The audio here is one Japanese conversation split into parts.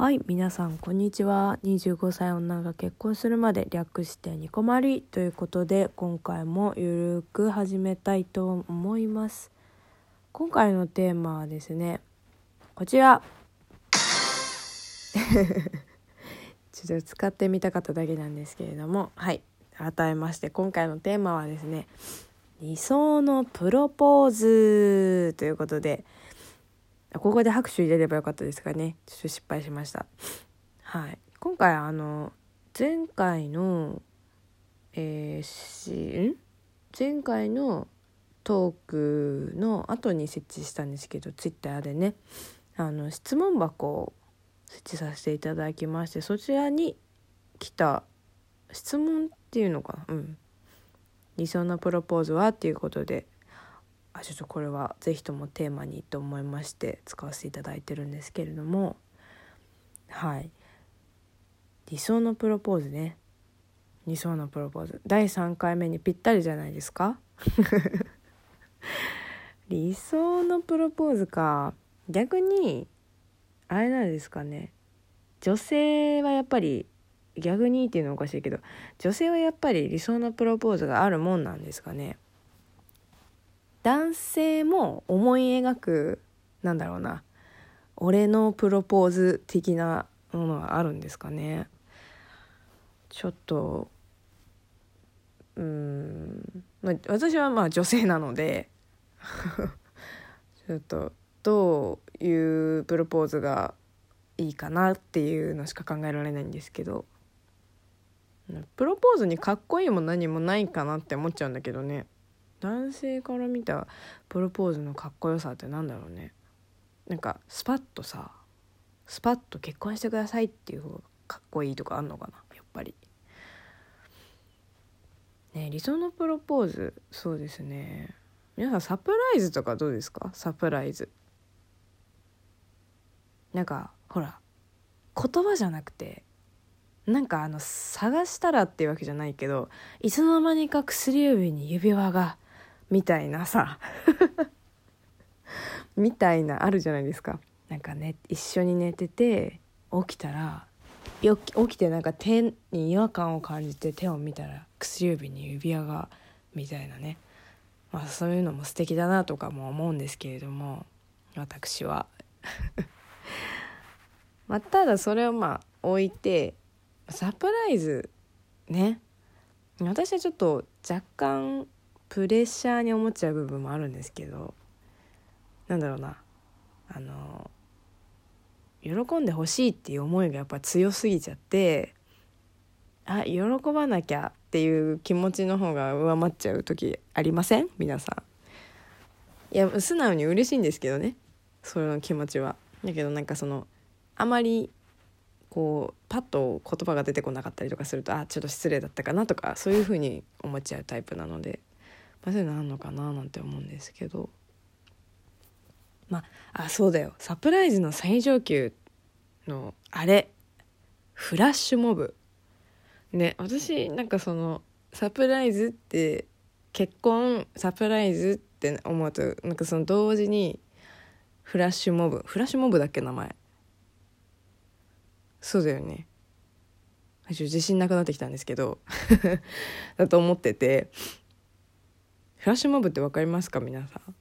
はい皆さんこんにちは。25歳女が結婚するまで略してニコマリということで今回もゆるく始めたいと思います。今回のテーマはですねこちら。ちょっと使ってみたかっただけなんですけれども。はい。改めまして今回のテーマはですね理想のプロポーズということでここで拍手入れればよかったですかね。ちょっと失敗しました。はい。今回あの前回のえー、しん？前回のトークの後に設置したんですけどツイッターでね。あの質問箱を設置させていただきましてそちらに来た質問っていうのかな？うん。理想のプロポーズは？っていうことであちょっとこれは是非ともテーマにと思いまして使わせていただいてるんですけれども。はい。理想のプロポーズね。理想のプロポーズ。第3回目にぴったりじゃないですか。理想のプロポーズか。逆にあれなんですかね。女性はやっぱり逆にっていうのはおかしいけど女性はやっぱり理想のプロポーズがあるもんなんですかね。男性も思い描くなんだろうな俺のプロポーズ的なものがあるんですかね。ちょっとうん私はまあ女性なので ちょっとどういうプロポーズがいいかなっていうのしか考えられないんですけどプロポーズにかっこいいも何もないかなって思っちゃうんだけどね。男性から見たプロポーズのかっこよさってなんだろうね。なんかスパッとさスパッと結婚してくださいっていう方がかっこいいとかあんのかなやっぱり。ね理想のプロポーズそうですね。皆さんサプライズとかどうですか？サプライズ。なんかほら言葉じゃなくてなんかあの探したらっていうわけじゃないけどいつの間にか薬指に指輪がみたいなさ。みたいなあるじゃないですか。なんかね一緒に寝てて起きたら起きてなんか手に違和感を感じて手を見たら薬指に指輪がみたいなね。まあそういうのも素敵だなとかも思うんですけれども私は。まあただそれをまあ置いてサプライズね。私はちょっと若干プレッシャーに思っちゃう部分もあるんですけどなんだろうな。あの喜んでほしいっていう思いがやっぱ強すぎちゃってあ喜ばなきゃっていう気持ちの方が上回っちゃう時ありません？皆さん。いや素直に嬉しいんですけどね。その気持ちは。だけどなんかそのあまりこうパッと言葉が出てこなかったりとかするとあちょっと失礼だったかなとかそういうふうに思っちゃうタイプなので。まあ、そういうのあんのかななんて思うんですけど。まああそうだよ。サプライズの最上級のあれ。フラッシュモブ。ね私なんかそのサプライズって結婚サプライズって思うとなんかその同時にフラッシュモブ。フラッシュモブだっけ名前。そうだよね。自信なくなってきたんですけど だと思ってて。フラッシュモブって分かりますか？皆さん。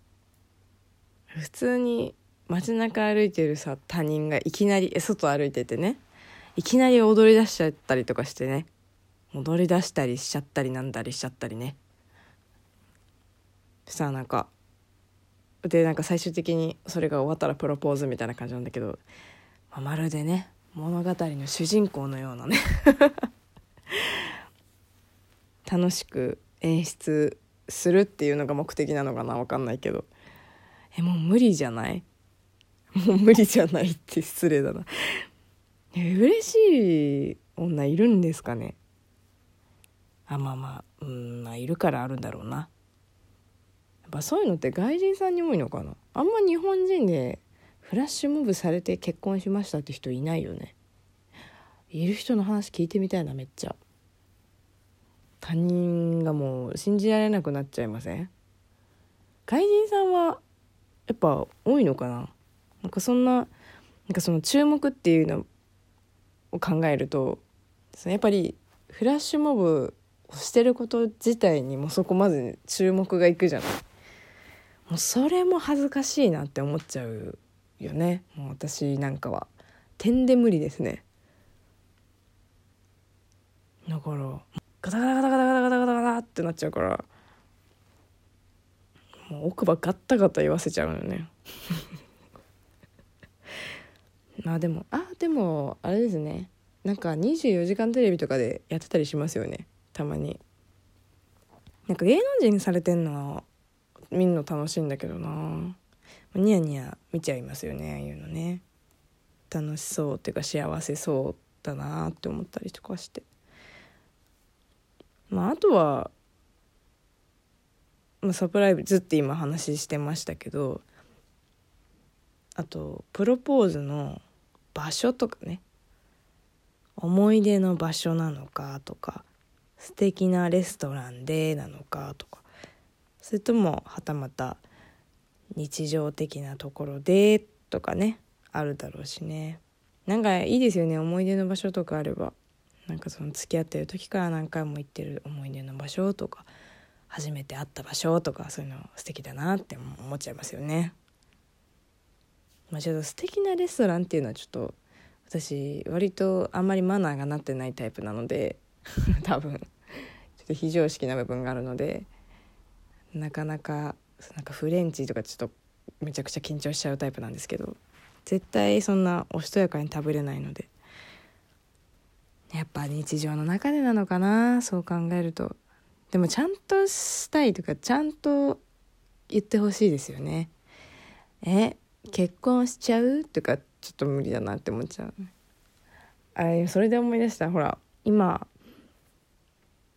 普通に街中歩いてるさ他人がいきなり外歩いててね。いきなり踊り出しちゃったりとかしてね。踊り出したりしちゃったりなんだりしちゃったりね。さあなんかでなんか最終的にそれが終わったらプロポーズみたいな感じなんだけど、まあ、まるでね物語の主人公のようなね。楽しく演出するっていうのが目的なのかな分かんないけど。えもう無理じゃない？もう無理じゃないって失礼だな。え嬉しい女いるんですかね？あまあまあうんまあいるからあるんだろうな。やっぱそういうのって外人さんに多いのかな？あんま日本人でフラッシュモブされて結婚しましたって人いないよね。いる人の話聞いてみたいなめっちゃ。他人がもう信じられなくなっちゃいません？外人さんはやっぱ多いのかな？なんかそんななんかその注目っていうのを考えるとやっぱりフラッシュモブをしてること自体にもそこまず注目がいくじゃない？もうそれも恥ずかしいなって思っちゃうよね。もう私なんかは。点で無理ですね。だからガタガタガタガタガタガタガタってなっちゃうからもう奥歯ガッタガタ言わせちゃうよね。まあでもあでもあれですね。なんか24時間テレビとかでやってたりしますよねたまに。なんか芸能人にされてんのは見るの楽しいんだけどな。ニヤニヤ見ちゃいますよねああいうのね。楽しそうっていうか幸せそうだなって思ったりとかして。まああとは、まあ、サプライズって今話してましたけどあとプロポーズの場所とかね。思い出の場所なのかとか素敵なレストランでなのかとか。それともはたまた日常的なところでとかね。あるだろうしね。なんかいいですよね。思い出の場所とかあれば。なんかその付き合ってる時から何回も行ってる思い出の場所とか初めて会った場所とかそういうの素敵だなって思っちゃいますよね。まあ、ちょっと素敵なレストランっていうのはちょっと私割とあんまりマナーがなってないタイプなので 多分ちょっと非常識な部分があるのでなかなかなんかフレンチとかちょっとめちゃくちゃ緊張しちゃうタイプなんですけど絶対そんなおしとやかに食べれないのでやっぱ日常の中でなのかなそう考えると。でもちゃんとしたいとかちゃんと言ってほしいですよね。え結婚しちゃうとかちょっと無理だなって思っちゃう。あれそれで思い出した。ほら今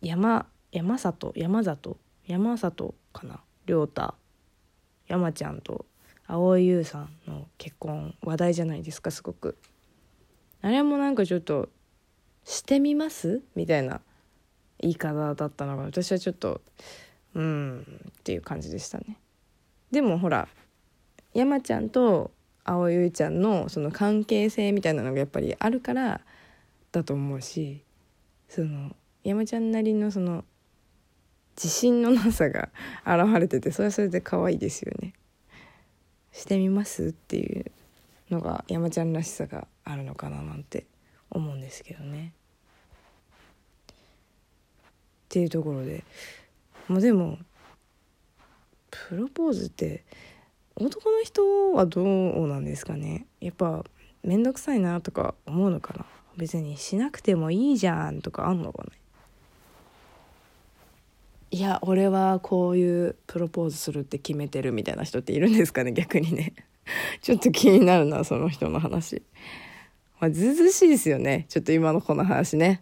山山里山里山里かな亮太山ちゃんと蒼井優さんの結婚話題じゃないですかすごく。あれもなんかちょっと「してみます?」みたいな言い方だったのが私はちょっとうんっていう感じでしたねでもほら山ちゃんと蒼井優ちゃんのその関係性みたいなのがやっぱりあるからだと思うしその山ちゃんなりのその自信のなさが現れててそれはそれで可愛いですよね。してみますっていうのが山ちゃんらしさがあるのかななんて思うんですけどね。っていうところで。もうでもプロポーズって男の人はどうなんですかね。やっぱ面倒くさいなとか思うのかな。別にしなくてもいいじゃんとかあんのかね。いや俺はこういうプロポーズするって決めてるみたいな人っているんですかね逆にね。ちょっと気になるなその人の話。まあずずしいですよね。ちょっと今のこの話ね。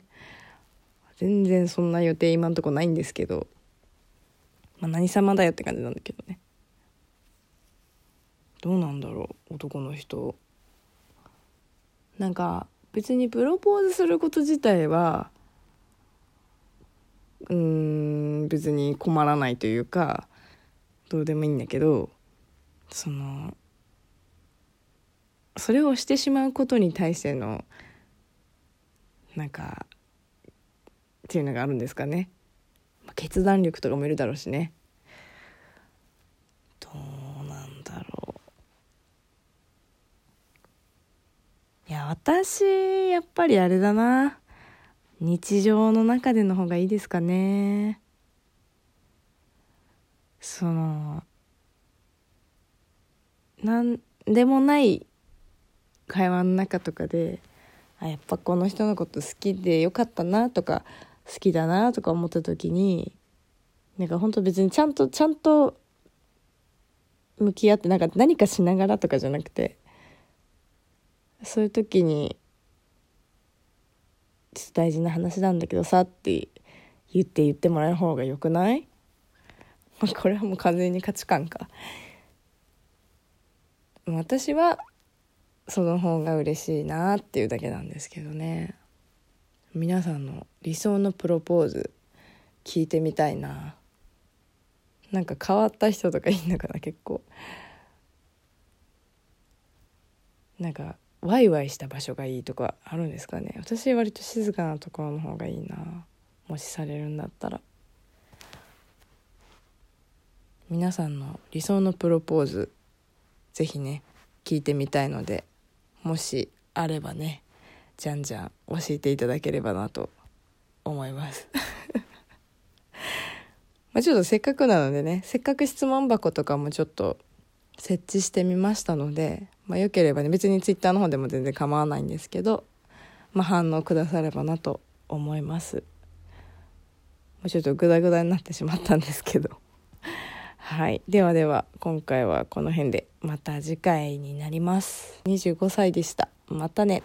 全然そんな予定今んとこないんですけど。まあ何様だよって感じなんだけどね。どうなんだろう男の人。なんか別にプロポーズすること自体はうん別に困らないというかどうでもいいんだけどそのそれをしてしまうことに対してのなんかっていうのがあるんですかね、決断力とかもいるだろうしね。どうなんだろう。いや私やっぱりあれだな。日常の中での方がいいですかね。そのなんでもない会話の中とかであやっぱこの人のこと好きでよかったなとか好きだなとか思った時になんか本当別にちゃんとちゃんと向き合ってなんか何かしながらとかじゃなくてそういう時にちょっと大事な話なんだけどさって言って言ってもらえる方がよくない？これはもう完全に価値観か。私はその方が嬉しいなっていうだけなんですけどね。皆さんの理想のプロポーズ聞いてみたいな。なんか変わった人とかいいのかな結構。なんかワイワイした場所がいいとかあるんですかね。私割と静かなところの方がいいな。もしされるんだったら。皆さんの理想のプロポーズぜひね聞いてみたいので。もしあればねじゃんじゃん教えていただければなと思います。まちょっとせっかくなのでねせっかく質問箱とかもちょっと設置してみましたので、まあ、よければね別にツイッターの方でも全然構わないんですけど、まあ、反応くださればなと思います。もうちょっとグダグダになってしまったんですけど。はい。ではでは今回はこの辺でまた次回になります。25歳でした。またね。